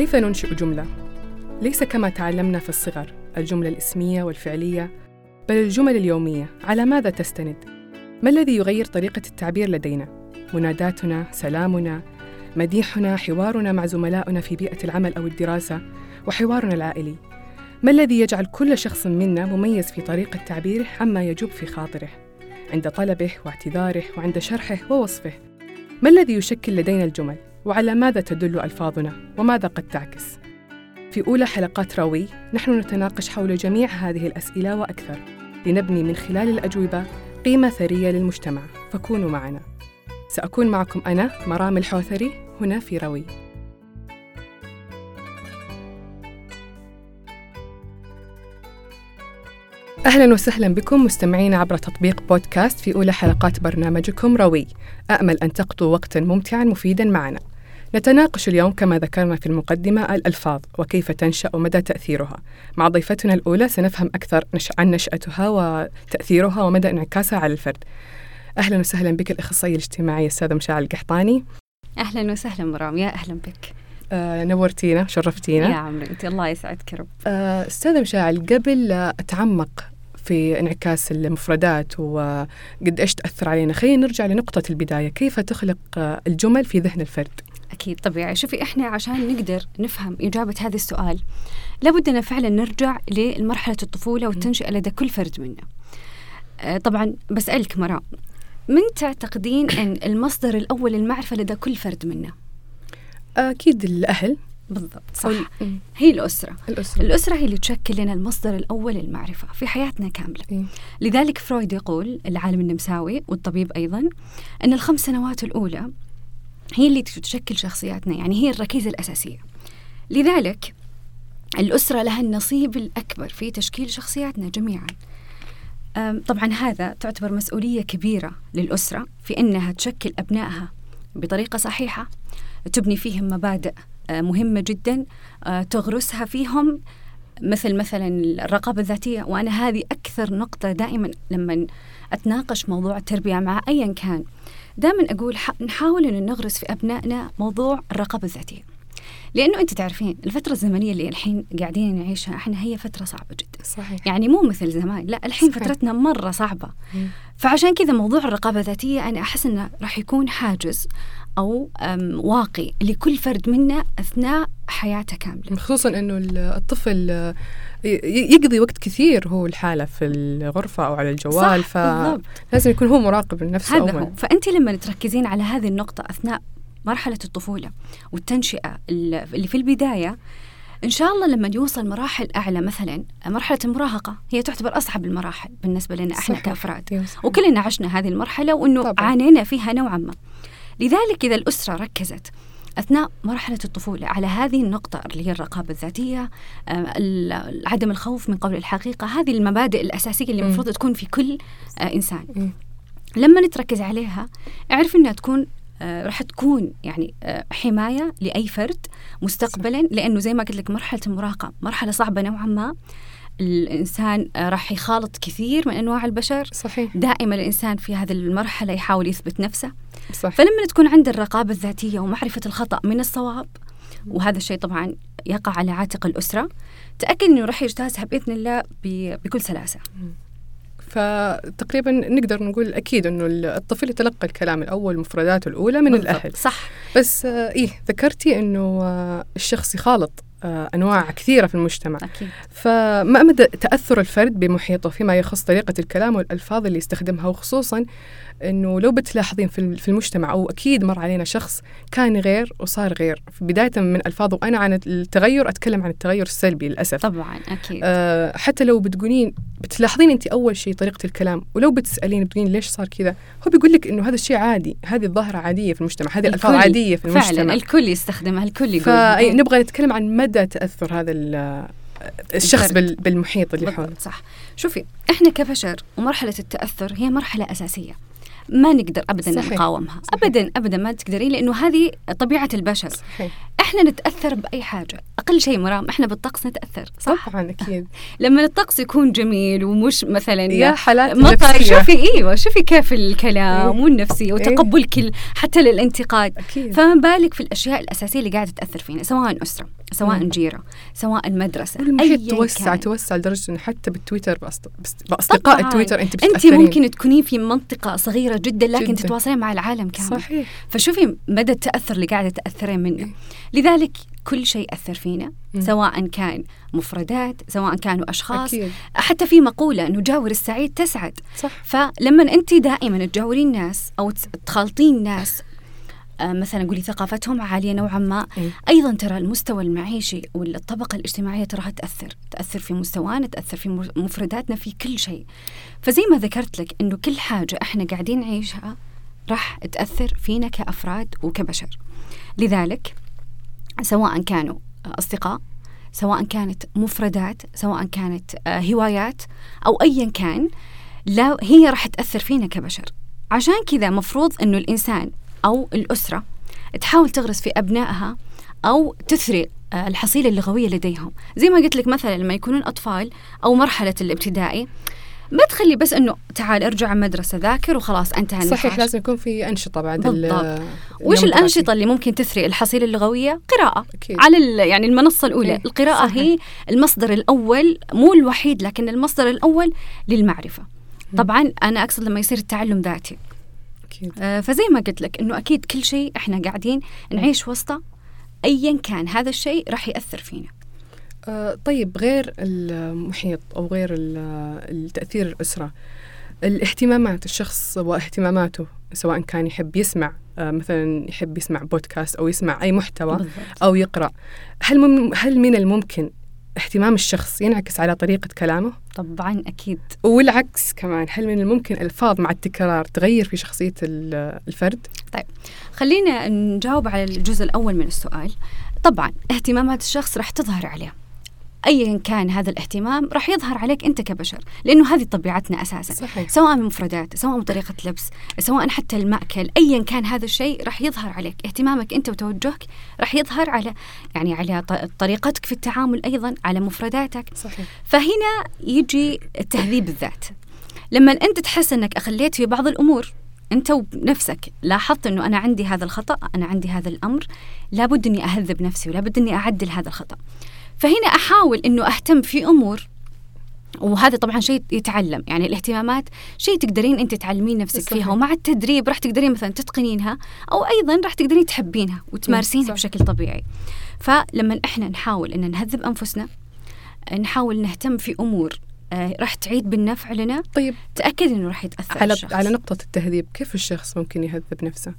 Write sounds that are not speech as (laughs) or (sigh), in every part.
كيف ننشئ جملة؟ ليس كما تعلمنا في الصغر الجملة الإسمية والفعلية بل الجمل اليومية على ماذا تستند؟ ما الذي يغير طريقة التعبير لدينا؟ مناداتنا، سلامنا، مديحنا، حوارنا مع زملائنا في بيئة العمل أو الدراسة، وحوارنا العائلي. ما الذي يجعل كل شخص منا مميز في طريقة تعبيره عما يجوب في خاطره؟ عند طلبه واعتذاره وعند شرحه ووصفه. ما الذي يشكل لدينا الجمل؟ وعلى ماذا تدل ألفاظنا؟ وماذا قد تعكس؟ في أولى حلقات راوي نحن نتناقش حول جميع هذه الأسئلة وأكثر. لنبني من خلال الأجوبة قيمة ثرية للمجتمع. فكونوا معنا. سأكون معكم أنا مرام الحوثري هنا في روي. أهلا وسهلا بكم مستمعين عبر تطبيق بودكاست في أولى حلقات برنامجكم روي. أأمل أن تقضوا وقتا ممتعا مفيدا معنا. نتناقش اليوم كما ذكرنا في المقدمة الألفاظ وكيف تنشأ ومدى تأثيرها. مع ضيفتنا الأولى سنفهم أكثر عن نشأتها وتأثيرها ومدى انعكاسها على الفرد. أهلا وسهلا بك الأخصائية الاجتماعية الأستاذة مشاعر القحطاني. أهلا وسهلا مرام يا أهلا بك. آه نورتينا شرفتينا. يا عمري أنت الله يسعدك رب. آه أستاذة مشاعر قبل لا أتعمق في انعكاس المفردات وقد إيش تأثر علينا خلينا نرجع لنقطة البداية. كيف تخلق الجمل في ذهن الفرد؟ أكيد. طبيعي شوفي إحنا عشان نقدر نفهم إجابة هذا السؤال لابد أن فعلا نرجع لمرحلة الطفولة والتنشئة لدى كل فرد منا. آه طبعا بسألك مرام من تعتقدين أن المصدر الأول للمعرفة لدى كل فرد منا؟ أكيد الأهل. بالضبط صح. هي الأسرة. الأسرة. الأسرة هي اللي تشكل لنا المصدر الأول للمعرفة في حياتنا كاملة. إيه؟ لذلك فرويد يقول العالم النمساوي والطبيب أيضا أن الخمس سنوات الأولى هي اللي تشكل شخصياتنا يعني هي الركيزة الأساسية. لذلك الأسرة لها النصيب الأكبر في تشكيل شخصياتنا جميعا. طبعا هذا تعتبر مسؤولية كبيرة للأسرة في أنها تشكل أبنائها بطريقة صحيحة تبني فيهم مبادئ مهمة جدا تغرسها فيهم مثل مثلا الرقابة الذاتية. وأنا هذه أكثر نقطة دائما لما أتناقش موضوع التربية مع أيا كان. دائما أقول نحاول أن نغرس في أبنائنا موضوع الرقابة الذاتية. لأنه أنت تعرفين الفترة الزمنية اللي الحين قاعدين نعيشها إحنا هي فترة صعبة جدا. صحيح. يعني مو مثل زمان. لا الحين صحيح. فترتنا مرة صعبة. مم. فعشان كذا موضوع الرقابة الذاتية أنا أحس أنه راح يكون حاجز أو واقي لكل فرد منا أثناء حياته كاملة. خصوصا أنه الطفل يقضي وقت كثير هو الحالة في الغرفة أو على الجوال فلازم يكون هو مراقب لنفسه هذا هو. فأنت لما تركزين على هذه النقطة أثناء مرحلة الطفولة والتنشئة اللي في البداية إن شاء الله لما يوصل مراحل أعلى مثلا مرحلة المراهقة هي تعتبر أصعب المراحل بالنسبة لنا إحنا صحيح. كأفراد. وكلنا عشنا هذه المرحلة وإنه طبعا. عانينا فيها نوعا ما. لذلك إذا الأسرة ركزت أثناء مرحلة الطفولة على هذه النقطة اللي هي الرقابة الذاتية آه، عدم الخوف من قول الحقيقة هذه المبادئ الأساسية اللي المفروض تكون في كل آه، إنسان. لما نتركز عليها اعرف إنها تكون راح تكون يعني آه حماية لأي فرد مستقبلا لأنه زي ما قلت لك مرحلة المراهقة مرحلة صعبة نوعا ما. الإنسان راح يخالط كثير من أنواع البشر. صحيح. دائما الإنسان في هذه المرحلة يحاول يثبت نفسه. صح. فلما تكون عند الرقابة الذاتية ومعرفة الخطأ من الصواب وهذا الشيء طبعا يقع على عاتق الأسرة تأكد أنه راح يجتازها بإذن الله بكل سلاسة. فتقريبا نقدر نقول أكيد إنه الطفل يتلقى الكلام الأول مفرداته الأولى من بالضبط. الأهل. صح. بس آه إيه ذكرتي إنه آه الشخص يخالط آه، أنواع كثيرة في المجتمع. أكيد. فما مدى تأثر الفرد بمحيطه فيما يخص طريقة الكلام والألفاظ اللي يستخدمها وخصوصا إنه لو بتلاحظين في المجتمع أو أكيد مر علينا شخص كان غير وصار غير. بداية من ألفاظه وأنا عن التغير أتكلم عن التغير السلبي للأسف. طبعا أكيد. آه حتى لو بتقولين بتلاحظين انت أول شيء طريقة الكلام ولو بتسالين بتقولين ليش صار كذا هو بيقول لك إنه هذا الشيء عادي هذه الظاهرة عادية في المجتمع هذه الألفاظ عادية في المجتمع. فعلا الكل يستخدمها الكل يقول. فنبغى نتكلم عن مدى تأثر هذا الشخص. بالمحيط اللي حوله. صح. شوفي إحنا كبشر ومرحلة التأثر هي مرحلة أساسية. ما نقدر ابدا صحيح. نقاومها صحيح. ابدا ابدا ما تقدرين لأنه هذه طبيعة البشر صحيح. إحنا نتأثر بأي حاجة أقل شيء مرام إحنا بالطقس نتأثر صح طبعا أكيد (laughs) لما الطقس يكون جميل ومش مثلا يا حالات مطر شوفي إيوه شوفي كيف الكلام إيه؟ والنفسية وتقبل كل حتى للانتقاد أكيد. فما بالك في الأشياء الأساسية اللي قاعدة تأثر فينا سواء أسرة سواء مم. جيرة سواء مدرسة المحيط توسع كان. توسع لدرجة أنه حتى بالتويتر بأصدقاء التويتر أنت أنت ممكن تكونين في منطقة صغيرة جدا لكن جداً. تتواصلين مع العالم كامل صحيح فشوفي مدى التأثر اللي قاعدة تأثرين منه إيه. لذلك كل شيء أثر فينا م. سواء كان مفردات سواء كانوا أشخاص أكيد. حتى في مقولة أنه جاور السعيد تسعد صح. فلما أنت دائما تجاورين ناس أو تخالطين ناس آه، مثلا قولي ثقافتهم عالية نوعا ما. إيه؟ أيضا ترى المستوى المعيشي والطبقة الاجتماعية تراها تأثر تأثر في مستوانا تأثر في مفرداتنا في كل شيء. فزي ما ذكرت لك أنه كل حاجة إحنا قاعدين نعيشها راح تأثر فينا كأفراد وكبشر. لذلك سواء كانوا أصدقاء سواء كانت مفردات سواء كانت آه، هوايات أو أيا كان لا هي راح تأثر فينا كبشر. عشان كذا مفروض أنه الإنسان أو الأسرة تحاول تغرس في أبنائها أو تثري آه، الحصيلة اللغوية لديهم. زي ما قلت لك مثلا لما يكونون أطفال أو مرحلة الابتدائي ما تخلي بس إنه تعال ارجع المدرسة ذاكر وخلاص انتهى النقاش. صحيح لازم يكون في أنشطة بعد بالضبط. وش الأنشطة اللي ممكن تثري؟ الحصيلة اللغوية؟ قراءة. أكيد. على يعني المنصة الأولى. إيه؟ القراءة صحيح. هي المصدر الأول مو الوحيد لكن المصدر الأول للمعرفة. طبعا أنا أقصد لما يصير التعلم ذاتي. أكيد. آه فزي ما قلت لك إنه أكيد كل شيء إحنا قاعدين نعيش وسطه ايا كان هذا الشيء راح يأثر فينا آه طيب غير المحيط أو غير التأثير الأسرة الاهتمامات الشخص واهتماماته سواء كان يحب يسمع آه مثلا يحب يسمع بودكاست أو يسمع أي محتوى بالضبط. أو يقرأ هل هل من الممكن اهتمام الشخص ينعكس على طريقة كلامه؟ طبعا أكيد والعكس كمان هل من الممكن ألفاظ مع التكرار تغير في شخصية الفرد؟ طيب خلينا نجاوب على الجزء الأول من السؤال طبعا اهتمامات الشخص راح تظهر عليه ايا كان هذا الاهتمام راح يظهر عليك أنت كبشر لأنه هذه طبيعتنا أساسا. صحيح. سواء من مفردات سواء من طريقة لبس سواء حتى المأكل ايا كان هذا الشيء راح يظهر عليك. اهتمامك أنت وتوجهك راح يظهر على يعني على طريقتك في التعامل أيضا على مفرداتك. صحيح. فهنا يجي التهذيب الذات. لما أنت تحس أنك أخليت في بعض الأمور أنت بنفسك لاحظت أنه أنا عندي هذا الخطأ أنا عندي هذا الأمر لابد أني أهذب نفسي ولابد أني أعدل هذا الخطأ. فهنا أحاول إنه أهتم في أمور وهذا طبعا شيء يتعلم يعني الاهتمامات شيء تقدرين أنت تعلمين نفسك صحيح. فيها ومع التدريب راح تقدرين مثلا تتقنينها أو أيضا راح تقدرين تحبينها وتمارسينها بشكل طبيعي فلما إحنا نحاول إن نهذب أنفسنا نحاول نهتم في أمور آه راح تعيد بالنفع لنا طيب تأكد إنه راح يتأثر على الشخص. على نقطة التهذيب كيف الشخص ممكن يهذب نفسه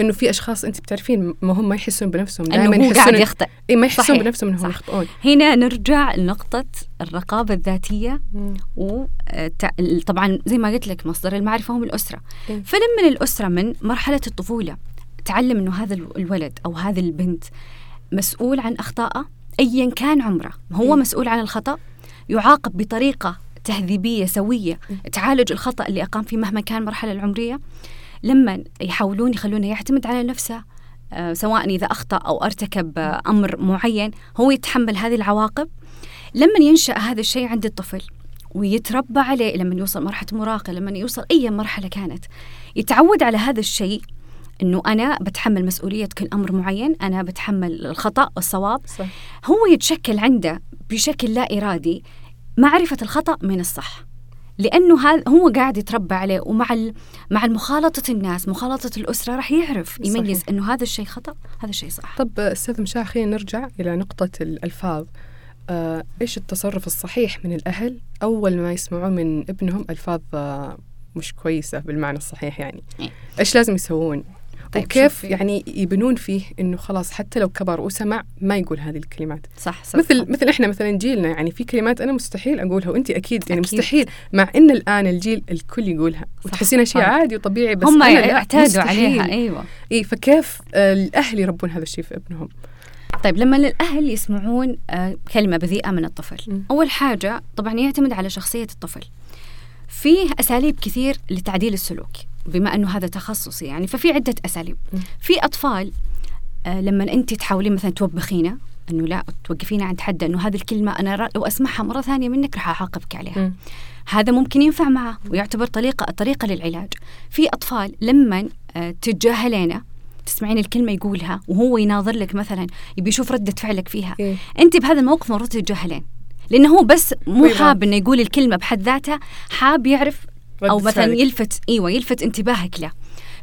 إنه في أشخاص أنت بتعرفين ما هم ما يحسون بنفسهم دائما يحسون قاعد يخطئ اي ما يحسون صحيح. بنفسهم انهم يخطئون هنا نرجع لنقطة الرقابة الذاتية وطبعا زي ما قلت لك مصدر المعرفة هم الأسرة إيه؟ فلما الأسرة من مرحلة الطفولة تعلم إنه هذا الولد أو هذه البنت مسؤول عن أخطائه ايا كان عمره هو إيه؟ مسؤول عن الخطأ يعاقب بطريقة تهذيبية سوية إيه؟ تعالج الخطأ اللي أقام فيه مهما كان المرحلة العمرية لما يحاولون يخلونه يعتمد على نفسه آه، سواء إذا أخطأ أو ارتكب أمر معين هو يتحمل هذه العواقب. لما ينشأ هذا الشيء عند الطفل ويتربى عليه لما يوصل مرحلة مراهقة لما يوصل أي مرحلة كانت يتعود على هذا الشيء إنه أنا بتحمل مسؤولية كل أمر معين أنا بتحمل الخطأ والصواب. صح. هو يتشكل عنده بشكل لا إرادي معرفة الخطأ من الصح. لأنه هذا هو قاعد يتربى عليه ومع مع مخالطة الناس مخالطة الأسرة راح يعرف يميز صحيح. إنه هذا الشيء خطأ هذا الشيء صح طب أستاذ مشاع خلينا نرجع إلى نقطة الألفاظ آه إيش التصرف الصحيح من الأهل أول ما يسمعون من ابنهم ألفاظ آه مش كويسة بالمعنى الصحيح يعني إيه؟ إيش لازم يسوون طيب وكيف يعني يبنون فيه إنه خلاص حتى لو كبر وسمع ما يقول هذه الكلمات. صح, صح مثل مثل إحنا مثلا جيلنا يعني في كلمات أنا مستحيل أقولها وانت أكيد يعني أكيد. مستحيل مع إن الآن الجيل الكل يقولها وتحسينها شيء عادي وطبيعي بس هم اعتادوا عليها أيوه. إي فكيف الأهل يربون هذا الشيء في ابنهم؟ طيب لما الأهل يسمعون آه، كلمة بذيئة من الطفل م. أول حاجة طبعا يعتمد على شخصية الطفل. فيه أساليب كثير لتعديل السلوك. بما أنه هذا تخصصي يعني ففي عدة أساليب. في أطفال آه لما أنت تحاولين مثلا توبخينه أنه لا توقفينا عند حد أنه هذه الكلمة أنا لو أسمعها مرة ثانية منك راح أعاقبك عليها. م. هذا ممكن ينفع معه ويعتبر طريقه طريقة للعلاج. في أطفال لما آه تتجاهلينه تسمعين الكلمة يقولها وهو يناظر لك مثلا يبي يشوف ردة فعلك فيها. إيه. أنت بهذا الموقف المفروض تتجاهلين. لأنه هو بس مو حاب إنه يقول الكلمة بحد ذاتها حاب يعرف أو مثلا فعلك. يلفت إيوه يلفت انتباهك له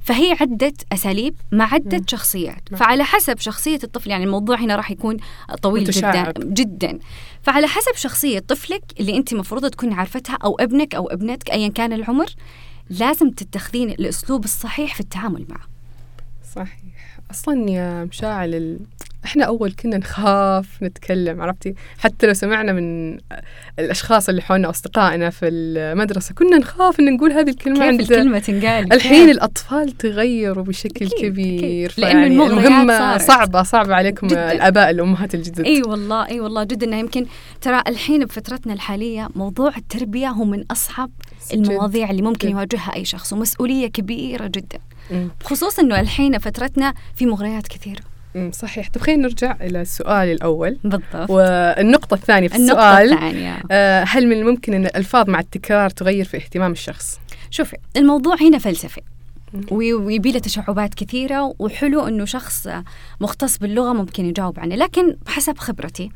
فهي عدة أساليب مع عدة مم. شخصيات مم. فعلى حسب شخصية الطفل يعني الموضوع هنا راح يكون طويل متشعب. جدا جدا فعلى حسب شخصية طفلك اللي أنت مفروض تكون عارفتها أو ابنك أو ابنتك أيا كان العمر لازم تتخذين الأسلوب الصحيح في التعامل معه صحيح أصلا يا مشاعل إحنا أول كنا نخاف نتكلم عرفتي؟ حتى لو سمعنا من الأشخاص اللي حولنا أصدقائنا في المدرسة كنا نخاف إن نقول هذه الكلمة كيف عند الكلمة تنقال؟ الحين كيف. الأطفال تغيروا بشكل أكيد كبير أكيد. لأنه المهمة صعبة صعبة عليكم جداً. الآباء الأمهات الجدد. إي والله إي والله جدا. يمكن ترى الحين بفترتنا الحالية موضوع التربية هو من أصعب المواضيع اللي ممكن يواجهها أي شخص ومسؤولية كبيرة جدا. خصوصا إنه الحين فترتنا في مغريات كثيرة. صحيح. طب خلينا نرجع إلى السؤال الأول؟ بالضبط. والنقطة الثانية في النقطة السؤال الثانية. آه هل من الممكن أن الألفاظ مع التكرار تغير في اهتمام الشخص؟ شوفي الموضوع هنا فلسفي. ويبي له تشعبات كثيرة وحلو أنه شخص مختص باللغة ممكن يجاوب عنه لكن بحسب خبرتي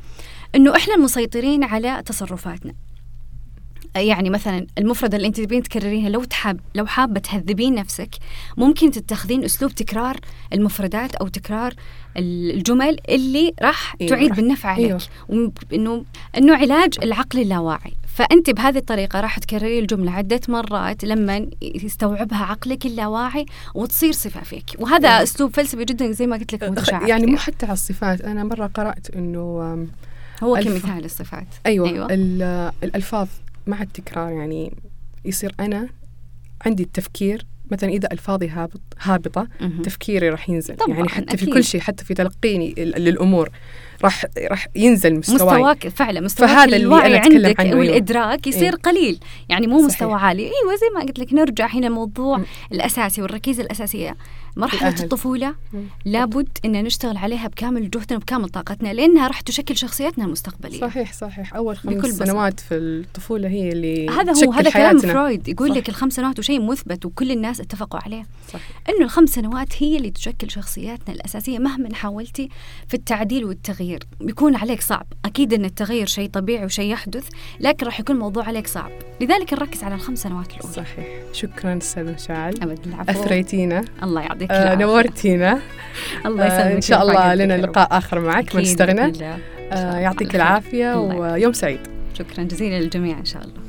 أنه إحنا المسيطرين على تصرفاتنا. يعني مثلا المفردة اللي أنت تبين تكررينها لو تحب لو حابة تهذبين نفسك ممكن تتخذين أسلوب تكرار المفردات أو تكرار الجمل اللي راح أيوة. تعيد بالنفع عليك أيوة. انه إنه علاج العقل اللاواعي فأنت بهذه الطريقة راح تكرري الجملة عدة مرات لما يستوعبها عقلك اللاواعي وتصير صفة فيك وهذا أيوة. أسلوب فلسفي جدا زي ما قلت لك متشعب يعني مو حتى على الصفات أنا مرة قرأت إنه هو كمثال الصفات أيوه, أيوة. الألفاظ مع التكرار يعني يصير أنا عندي التفكير مثلا إذا ألفاظي هابط هابطة تفكيري راح ينزل طبعاً يعني حتى أكيد. في كل شيء حتى في تلقيني للأمور راح راح ينزل مستواي مستواك فعلا مستواك فهذا الوعي اللي أنا عندك عنه أيوه. والإدراك يصير إيه؟ قليل يعني مو صحيح. مستوى عالي أيوة زي ما قلت لك نرجع هنا الموضوع م. الأساسي والركيزة الأساسية مرحلة الأهل. الطفولة. لابد أن نشتغل عليها بكامل جهدنا وبكامل طاقتنا لأنها راح تشكل شخصيتنا المستقبلية. صحيح صحيح. أول خمس سنوات في الطفولة هي اللي هذا هو هذا كلام فرويد يقول صح. لك الخمس سنوات وشيء مثبت وكل الناس اتفقوا عليه. صح. أنه الخمس سنوات هي اللي تشكل شخصياتنا الأساسية مهما حاولتي في التعديل والتغيير. بيكون عليك صعب. أكيد أن التغير شيء طبيعي وشيء يحدث لكن راح يكون الموضوع عليك صعب. لذلك نركز على الخمس سنوات الأولى. صحيح. شكرا أستاذ مشاعل أبد العفو. أثريتينا. الله يعطيك آه نورتينا. الله يسلمك آه إن شاء الله لنا لقاء آخر معك ما نستغنى آه يعطيك العافية ويوم سعيد. شكرا جزيلا للجميع إن شاء الله.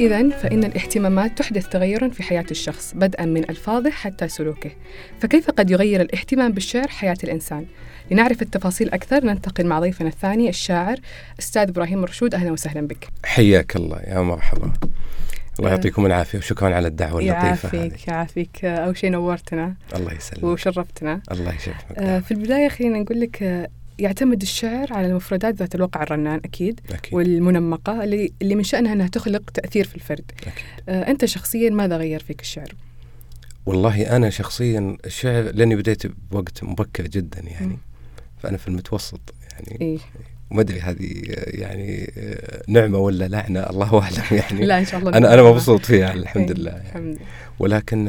إذا فإن الاهتمامات تحدث تغيرا في حياة الشخص بدءا من ألفاظه حتى سلوكه. فكيف قد يغير الاهتمام بالشعر حياة الإنسان؟ لنعرف التفاصيل أكثر ننتقل مع ضيفنا الثاني الشاعر أستاذ إبراهيم رشود. أهلا وسهلا بك. حياك الله. يا مرحبا. الله يعطيكم العافية وشكرا على الدعوة اللطيفة يعافيك يعافيك. أول شيء نورتنا الله يسلمك. وشرفتنا. الله يشرفك آه في البداية خلينا نقول لك آه يعتمد الشعر على المفردات ذات الوقع الرنان أكيد, أكيد. والمنمقة اللي, اللي من شأنها أنها تخلق تأثير في الفرد أكيد. آه أنت شخصيا ماذا غير فيك الشعر؟ والله أنا شخصيا الشعر لأني بديت بوقت مبكر جدا يعني م. فأنا في المتوسط يعني إيه؟ وما أدري هذه يعني نعمة ولا لعنه الله أعلم (laughs) يعني لا إن شاء الله أنا أنا مبسوط فيها الحمد لله يعني. الحمد لله ولكن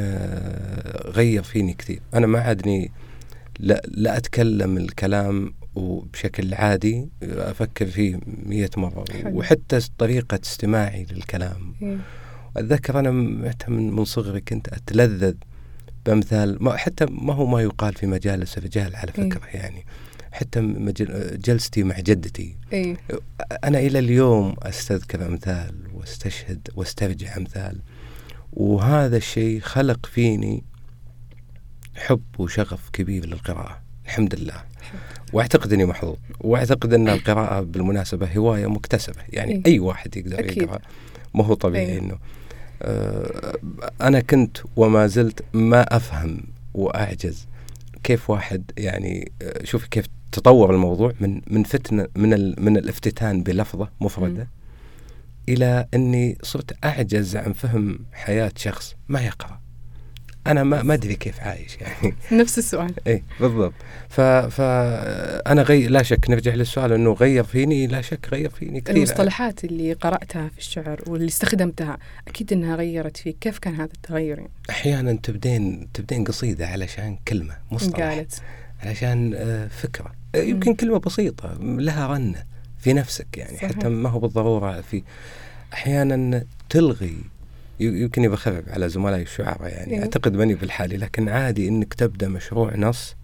غير فيني كثير أنا ما عادني لا, لا أتكلم الكلام وبشكل عادي أفكر فيه مية مرة حلو. وحتى طريقة استماعي للكلام إيه. أتذكر أنا من من صغري كنت أتلذذ بأمثال ما حتى ما هو ما يقال في مجالس الرجال على إيه. فكرة إيه. يعني حتى جلستي مع جدتي إيه؟ أنا إلى اليوم أستذكر أمثال وأستشهد وأسترجع أمثال وهذا الشيء خلق فيني حب وشغف كبير للقراءة الحمد لله واعتقد إني محظوظ واعتقد إن القراءة بالمناسبة هواية مكتسبة يعني إيه؟ أي واحد يقدر أكيد. يقرأ ما هو طبيعي إيه؟ إنه آه أنا كنت وما زلت ما أفهم وأعجز كيف واحد يعني آه شوفي كيف تطور الموضوع من من فتنة من من الافتتان بلفظة مفردة م. إلى إني صرت أعجز عن فهم حياة شخص ما يقرأ أنا ما ما أدري كيف عايش يعني. (laughs) نفس السؤال. اي بالضبط. ف فانا غي لا شك نرجع للسؤال إنه غير فيني؟ لا شك غير فيني كثير. المصطلحات اللي قرأتها في الشعر واللي استخدمتها أكيد إنها غيرت فيك. كيف كان هذا التغير يعني؟ أحيانا تبدين تبدين قصيدة علشان كلمة مصطلح. قالت. علشان آه، فكرة. يمكن كلمة بسيطة لها رنة في نفسك يعني صحيح. حتى ما هو بالضرورة في. أحيانا تلغي يمكن بخفف على زملائي الشعراء يعني. إيه. أعتقد ماني بالحالي لكن عادي إنك تبدأ مشروع نص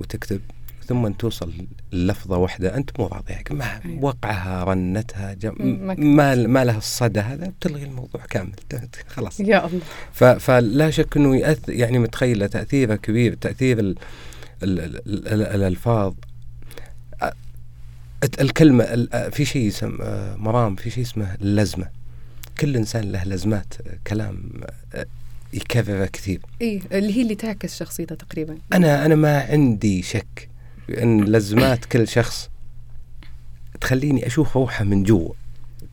وتكتب ثم توصل للفظة واحدة أنت مو راضي. ما أيوة. وقعها رنتها ما ما لها الصدى هذا بتلغي الموضوع كامل. خلاص. يا الله. فلا شك إنه يأثر يعني متخيله تأثيره كبير تأثير ال ال ال ال الألفاظ. الكلمة في شيء يسمى مرام في شيء اسمه اللزمه كل إنسان له لزمات كلام يكرره كثير. اي اللي هي اللي تعكس شخصيته تقريبا. أنا أنا ما عندي شك إن لزمات كل شخص تخليني أشوف روحه من جوا.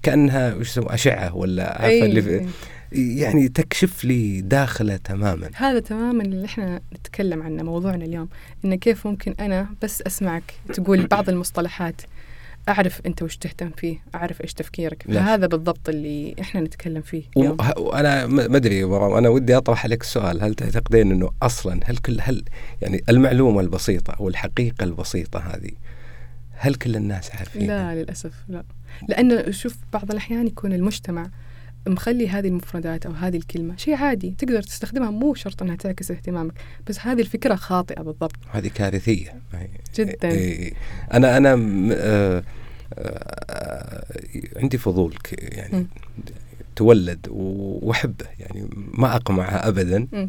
كأنها وش يسموها أشعة ولا عارفة اللي في يعني تكشف لي داخله تماما. هذا تماما اللي إحنا نتكلم عنه موضوعنا اليوم انه كيف ممكن أنا بس أسمعك تقول بعض المصطلحات أعرف أنت وش تهتم فيه أعرف إيش تفكيرك. فهذا بالضبط اللي إحنا نتكلم فيه اليوم. وأنا ما أدري أنا ودي أطرح عليك سؤال. هل تعتقدين إنه أصلا هل كل هل يعني المعلومة البسيطة أو الحقيقة البسيطة هذه هل كل الناس عارفين لا للأسف لا. لأنه شوف بعض الأحيان يكون المجتمع مخلي هذه المفردات أو هذه الكلمة شيء عادي تقدر تستخدمها مو شرط أنها تعكس اهتمامك بس هذه الفكرة خاطئة بالضبط. هذه كارثية. جدا. أنا أنا آه آه عندي فضول يعني م. تولد وأحبه يعني ما اقمعها ابدا. م.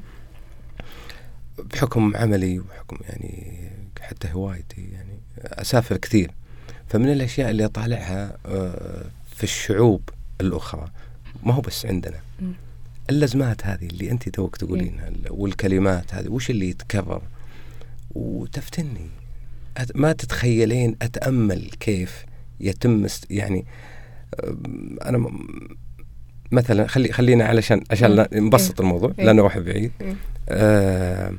بحكم عملي وبحكم يعني حتى هوايتي يعني أسافر كثير. فمن الأشياء اللي أطالعها آه، في الشعوب الأخرى ما هو بس عندنا. م. اللزمات هذه اللي أنت توك تقولينها والكلمات هذه وش اللي يتكرر؟ وتفتني. ما تتخيلين أتأمل كيف يتم يعني أنا مثلا خلي خلينا علشان عشان نبسط الموضوع لا نروح بعيد. آه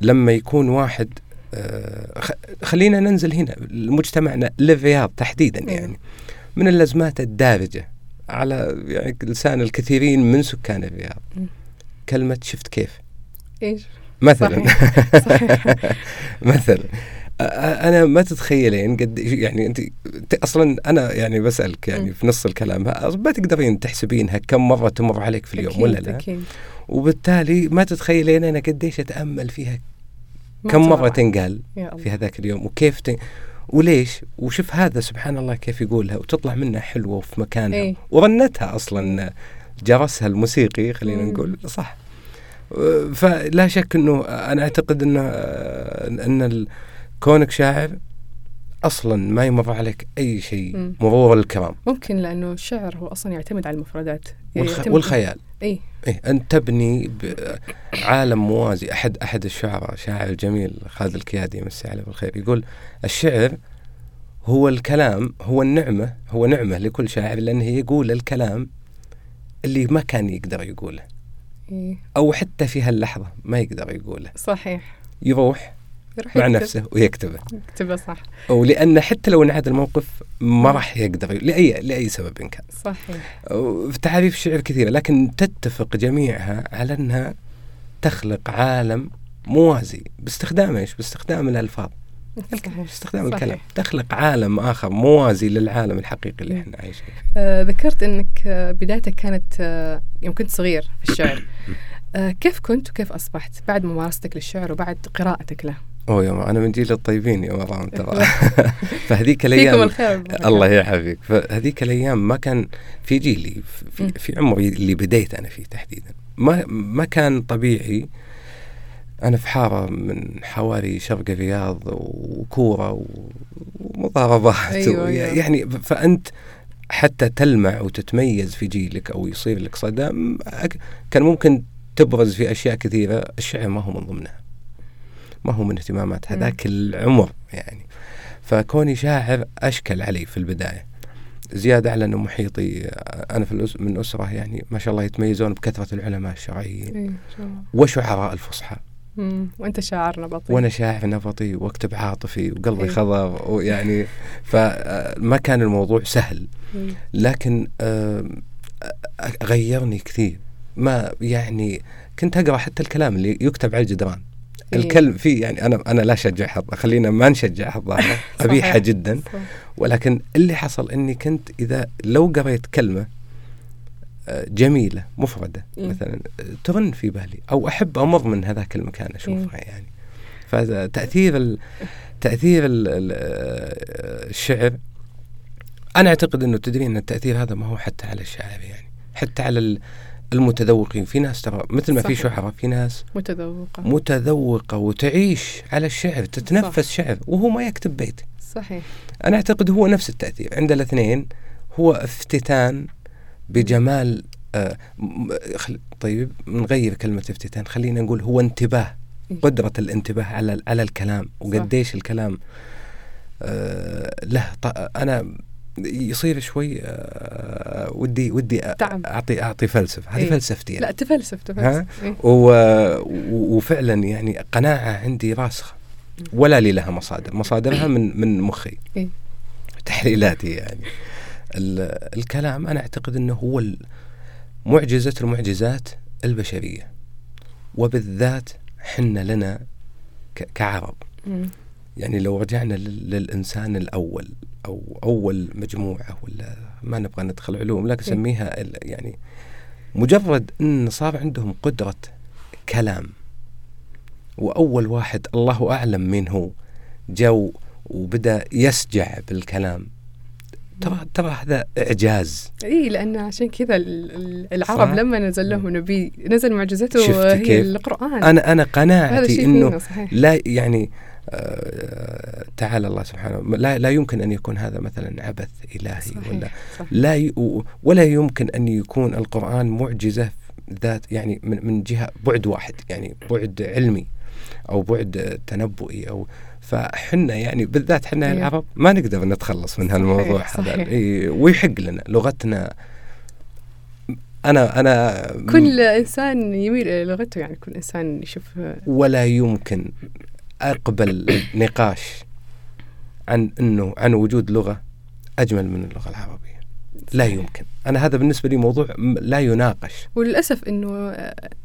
لما يكون واحد آه خلينا ننزل هنا مجتمعنا للرياض تحديدا يعني من اللزمات الدارجة. على يعني لسان الكثيرين من سكان الرياض. كلمة شفت كيف؟ إيش؟ مثلا. صحيح. (laughs) صحيح. مثلا. أنا ما تتخيلين قد يعني انت أصلا أنا يعني بسألك يعني في نص الكلام ما تقدرين تحسبينها كم مرة تمر عليك في اليوم أكيد ولا لا؟ أكيد. وبالتالي ما تتخيلين أنا قديش أتأمل فيها. كم مرة تنقال في هذاك اليوم وكيف تن... وليش؟ وشوف هذا سبحان الله كيف يقولها وتطلع منها حلوة وفي مكانها. إيه؟ ورنتها أصلا جرسها الموسيقي خلينا نقول صح. فلا شك إنه أنا أعتقد إنه إن كونك شاعر أصلا ما يمر عليك أي شيء مرور الكرام ممكن لأنه الشعر هو أصلا يعتمد على المفردات. والخ... يعتمد والخيال. اي إيه أن تبني عالم موازي. أحد أحد الشعراء شاعر جميل خالد الكيادي يمسي عليه بالخير يقول الشعر هو الكلام هو النعمة هو نعمة لكل شاعر لأنه يقول الكلام اللي ما كان يقدر يقوله. إيه؟ أو حتى في هاللحظة ما يقدر يقوله. صحيح. يروح مع. نفسه ويكتبه يكتبه صح ولأن حتى لو انعاد الموقف ما راح يقدر لأي لأي سبب كان صحيح في تعريف الشعر كثيرة لكن تتفق جميعها على أنها تخلق عالم موازي باستخدام إيش؟ باستخدام الألفاظ صحيح. باستخدام صحيح. الكلام تخلق عالم آخر موازي للعالم الحقيقي اللي إحنا عايشين فيه آه ذكرت أنك آه بدايتك كانت آه يوم كنت صغير في الشعر (coughs) آه كيف كنت وكيف أصبحت بعد ممارستك للشعر وبعد قراءتك له؟ أوه يا أنا من جيل الطيبين يا مرام ترى. (laughs) (laughs) فهذيك الأيام فيكم الخير الله يحفظك. فهذيك الأيام ما كان في جيلي في, في عمري اللي بديت أنا فيه تحديدا. ما ما كان طبيعي أنا في حارة من حواري شرق الرياض وكورة ومضاربات. أيوة يعني فأنت حتى تلمع وتتميز في جيلك أو يصير لك صدى كان ممكن تبرز في أشياء كثيرة الشعر ما هو من ضمنها. ما هو من اهتمامات هذاك العمر يعني. فكوني شاعر أشكل علي في البداية. زيادة على أن محيطي أنا في الأس من أسرة يعني ما شاء الله يتميزون بكثرة العلماء الشرعيين. إيه وشعراء الفصحى. وأنت شاعر نبطي. وأنا شاعر نبطي واكتب عاطفي وقلبي إيه؟ خضر ويعني فما كان الموضوع سهل. إيه. لكن غيرني كثير. ما يعني كنت أقرأ حتى الكلام اللي يكتب على الجدران. إيه؟ الكلم في يعني أنا أنا لا أشجع حظ خلينا ما نشجع حظها قبيحه (laughs) جدا. ولكن اللي حصل إني كنت إذا لو قريت كلمة آه، جميلة مفردة إيه؟ مثلا ترن في بالي أو أحب أمر من هذاك المكان أشوفها إيه؟ يعني. فتاثير ال تأثير ال الشعر. أنا أعتقد إنه تدرين إن التأثير هذا ما هو حتى على الشاعر يعني. حتى على المتذوقين. في ناس ترى مثل ما صحيح. في شعراء في ناس متذوقة. متذوقة وتعيش على الشعر تتنفس صح. شعر وهو ما يكتب بيت. صحيح. أنا أعتقد هو نفس التأثير. عند الاثنين هو افتتان بجمال آه طيب نغير كلمة افتتان. خلينا نقول هو انتباه إيه. قدرة الانتباه على على الكلام وقديش الكلام آه له أنا يصير شوي آه ودي ودي. أعطي أعطي فلسفة. هذه إيه؟ فلسفتي يعني. لا تفلسف تفلسف إيه؟ وفعلا يعني قناعة عندي راسخة. ولا لي لها مصادر. مصادرها من من مخي. إيه؟ تحليلاتي يعني. الكلام أنا أعتقد إنه هو معجزة المعجزات البشرية. وبالذات حنا لنا كعرب. يعني لو رجعنا للإنسان الأول أو أول مجموعة ولا ما نبغى ندخل علوم لكن إيه. نسميها يعني مجرد أن صار عندهم قدرة كلام وأول واحد الله أعلم من هو جو وبدأ يسجع بالكلام ترى ترى هذا إعجاز إي لأن عشان كذا العرب؟ لما نزل لهم نبي نزل معجزته هي؟ القرآن أنا أنا قناعتي إنه لا يعني تعالى الله سبحانه لا لا يمكن أن يكون هذا مثلا عبث إلهي صحيح ولا صحيح. لا ي ولا يمكن أن يكون القرآن معجزة ذات يعني من من جهة بعد واحد يعني بعد علمي أو بعد تنبؤي أو فحنا يعني بالذات حنا أيوه. العرب ما نقدر نتخلص من هالموضوع هذا. إيه ويحق لنا لغتنا. أنا أنا كل إنسان يميل إلى لغته يعني كل إنسان يشوف ولا يمكن أقبل نقاش عن إنه عن وجود لغة أجمل من اللغة العربية. لا يمكن. أنا هذا بالنسبة لي موضوع لا يناقش. وللأسف إنه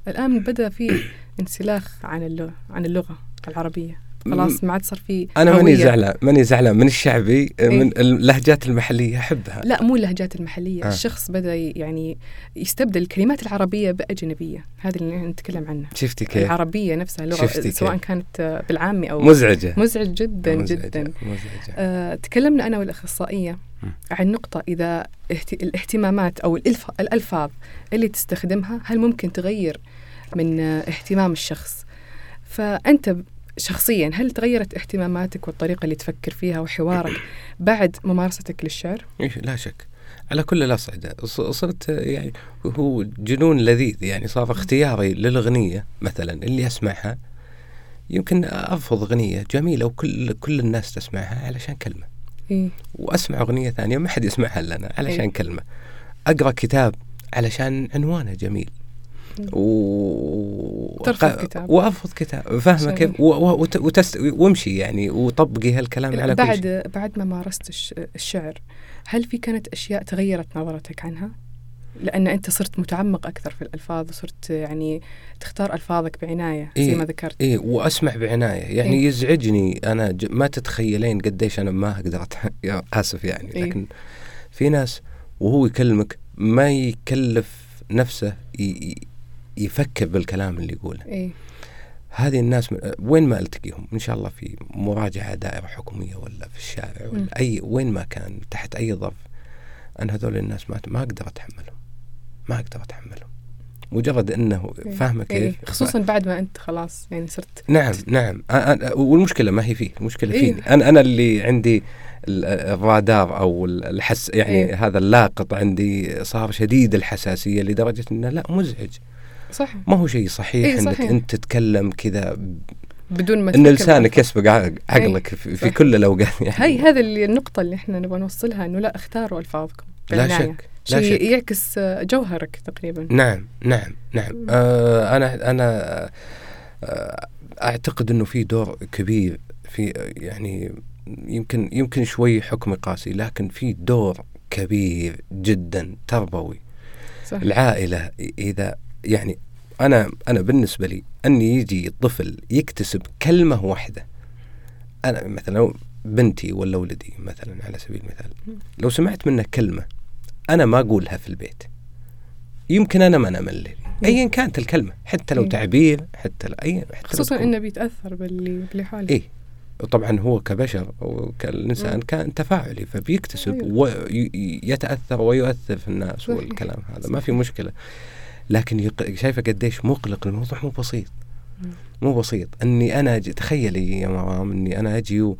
الآن بدأ في انسلاخ عن اللغة عن اللغة العربية. خلاص ما عاد صار في أنا ماني زعلان ماني زعلان من الشعبي إيه؟ من اللهجات المحلية أحبها لا مو اللهجات المحلية آه. الشخص بدأ يعني يستبدل الكلمات العربية بأجنبية هذه اللي نتكلم عنها شفتي كيف العربية نفسها لغه سواء كيف. كانت بالعامي أو مزعجة مزعج جدا مزعجة. جدا مزعجة. آه تكلمنا أنا والأخصائية عن نقطة إذا الاهتمامات أو الألفاظ اللي تستخدمها هل ممكن تغير من اهتمام الشخص فأنت شخصيا هل تغيرت اهتماماتك والطريقة اللي تفكر فيها وحوارك بعد ممارستك للشعر؟ إيه، لا شك. على كل الأصعدة. صرت يعني هو جنون لذيذ. يعني صار اختياري للأغنية مثلا اللي أسمعها. يمكن أرفض أغنية جميلة وكل كل الناس تسمعها علشان كلمة. إيه؟ وأسمع أغنية ثانية ما حد يسمعها إلا أنا علشان إيه؟ كلمة. أقرأ كتاب علشان عنوانه جميل. و ترفض كتاب. وأرفض كتاب. فاهمة كيف؟ وتست... وامشي يعني وطبقي هالكلام على بعد كل شيء. بعد ما مارست الشعر هل في كانت أشياء تغيرت نظرتك عنها؟ لأن أنت صرت متعمق أكثر في الألفاظ وصرت يعني تختار ألفاظك بعناية زي إيه ما ذكرت. اي وأسمع بعناية. يعني إيه. يزعجني أنا ج... ما تتخيلين قديش أنا ما أقدر (laughs) آسف يعني. إيه. لكن في ناس وهو يكلمك ما يكلف نفسه ي... يفكر بالكلام اللي يقوله إيه؟ هذه الناس من وين ما ألتقيهم إن شاء الله في مراجعة دائرة حكومية ولا في الشارع ولا م. اي وين ما كان تحت أي ظرف أنا هذول الناس ما ما أقدر أتحملهم ما أقدر أتحملهم مجرد إنه إيه. فاهمة إيه. كيف خصوصا بعد ما أنت خلاص يعني صرت نعم نعم أنا والمشكلة ما هي فيه المشكلة إيه؟ فيني أنا أنا اللي عندي الرادار أو الحس يعني إيه؟ هذا اللاقط عندي صار شديد الحساسية لدرجة إنه لا مزعج صح ما هو شيء صحيح إيه إنك صحيح. أنت تتكلم كذا بدون ما إن لسانك يسبق عقلك في, في كل الأوقات يعني. هي هذه النقطة اللي إحنا نبغى نوصلها إنه لا اختاروا ألفاظكم لا شك لا شيء شك. يعكس جوهرك تقريبا. نعم نعم نعم. آه أنا أنا آه أعتقد إنه في دور كبير في يعني يمكن يمكن شوي حكم قاسي لكن في دور كبير جدا تربوي. صح. العائلة إذا يعني أنا أنا بالنسبة لي ان يجي طفل يكتسب كلمة واحدة. أنا مثلا بنتي ولا ولدي مثلا على سبيل المثال لو سمعت منه كلمة أنا ما أقولها في البيت يمكن أنا ما انمل ايا كانت الكلمة حتى لو تعبير حتى أي خصوصا إنه بيتأثر باللي باللي حوله اي طبعا هو كبشر وكالانسان كان تفاعلي فبيكتسب أيوه. ويتاثر ويؤثر في الناس صحيح. والكلام هذا. صحيح. ما في مشكلة. لكن يق... شايفه قديش مقلق الموضوع مو بسيط. مو بسيط. إني أنا أجي تخيلي يا مرام إني أنا أجي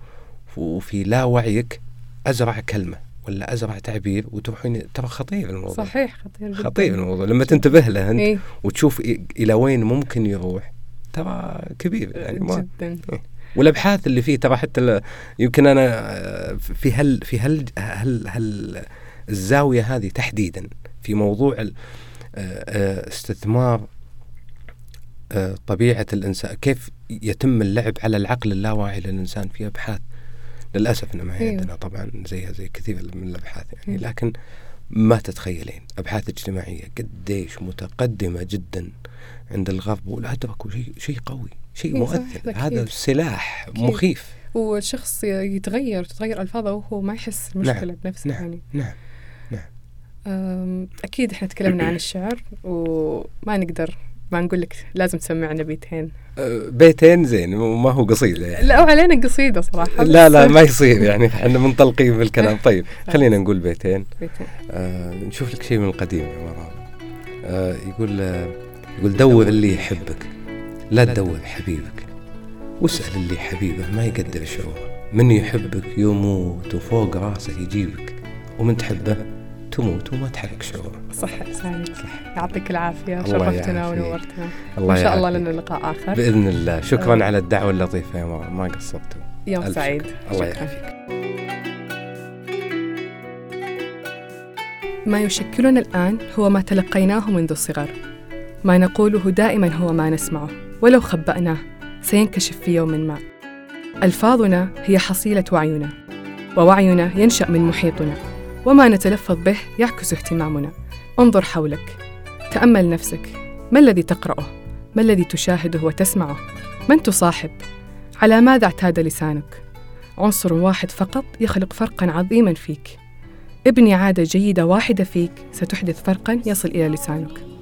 وفي لا وعيك أزرع كلمة ولا أزرع تعبير وتروحين ترى خطير الموضوع. صحيح خطير جدا. خطير الموضوع. لما تنتبه له أنت إيه؟ وتشوف إلى وين ممكن يروح ترى كبير يعني ما جدا. إيه. والأبحاث اللي فيه ترى حتى يمكن أنا آه، في هل في هل هل هل الزاوية هذه تحديدا في موضوع آه، استثمار طبيعة الإنسان كيف يتم اللعب على العقل اللاواعي للإنسان في أبحاث للأسف إنه ما هي أيوه. عندنا طبعا زيها زي كثير من الأبحاث يعني لكن ما تتخيلين أبحاث اجتماعية قديش متقدمة جدا عند الغرب والادركوا شيء شيء قوي شيء مؤثر هذا سلاح. مخيف والشخص يتغير تتغير ألفاظه وهو ما يحس المشكلة نعم. بنفسه نعم. يعني نعم أكيد إحنا تكلمنا عن الشعر وما نقدر ما نقول لك لازم تسمعنا بيتين. أه، بيتين زين ما هو قصيدة يعني. لا وعلينا قصيدة صراحة لا لا ما يصير يعني إحنا منطلقين بالكلام طيب (laughs) خلينا نقول بيتين. بيتين. آه نشوف لك شيء من القديم يا مرام آه يقول آه يقول دور اللي يحبك لا تدور حبيبك. واسأل اللي حبيبه ما يقدر شعوره من يحبك يموت وفوق راسه يجيبك. ومن تحبه تموت وما تحرك شعوره صح سعيد صح يعطيك العافية. شرفتنا ونورتنا. الله إن شاء الله لنا لقاء آخر. بإذن الله. شكرا آه. على الدعوة اللطيفة يا ما قصرتوا. يوم سعيد. الله يعافيك. ما يشكلنا الآن هو ما تلقيناه منذ الصغر. ما نقوله دائما هو ما نسمعه. ولو خبأناه سينكشف في يوم ما. ألفاظنا هي حصيلة وعينا. ووعينا ينشأ من محيطنا. وما نتلفظ به يعكس اهتمامنا انظر حولك تأمل نفسك ما الذي تقرأه؟ ما الذي تشاهده وتسمعه؟ من تصاحب؟ على ماذا اعتاد لسانك؟ عنصر واحد فقط يخلق فرقا عظيما فيك ابني عادة جيدة واحدة فيك ستحدث فرقا يصل إلى لسانك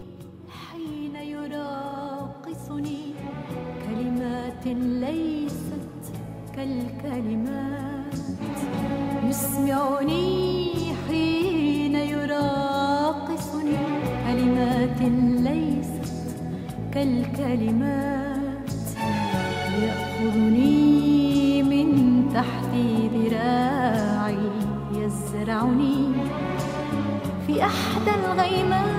كالكلمات يأخذني من تحت ذراعي يزرعني في أحدى الغيمات.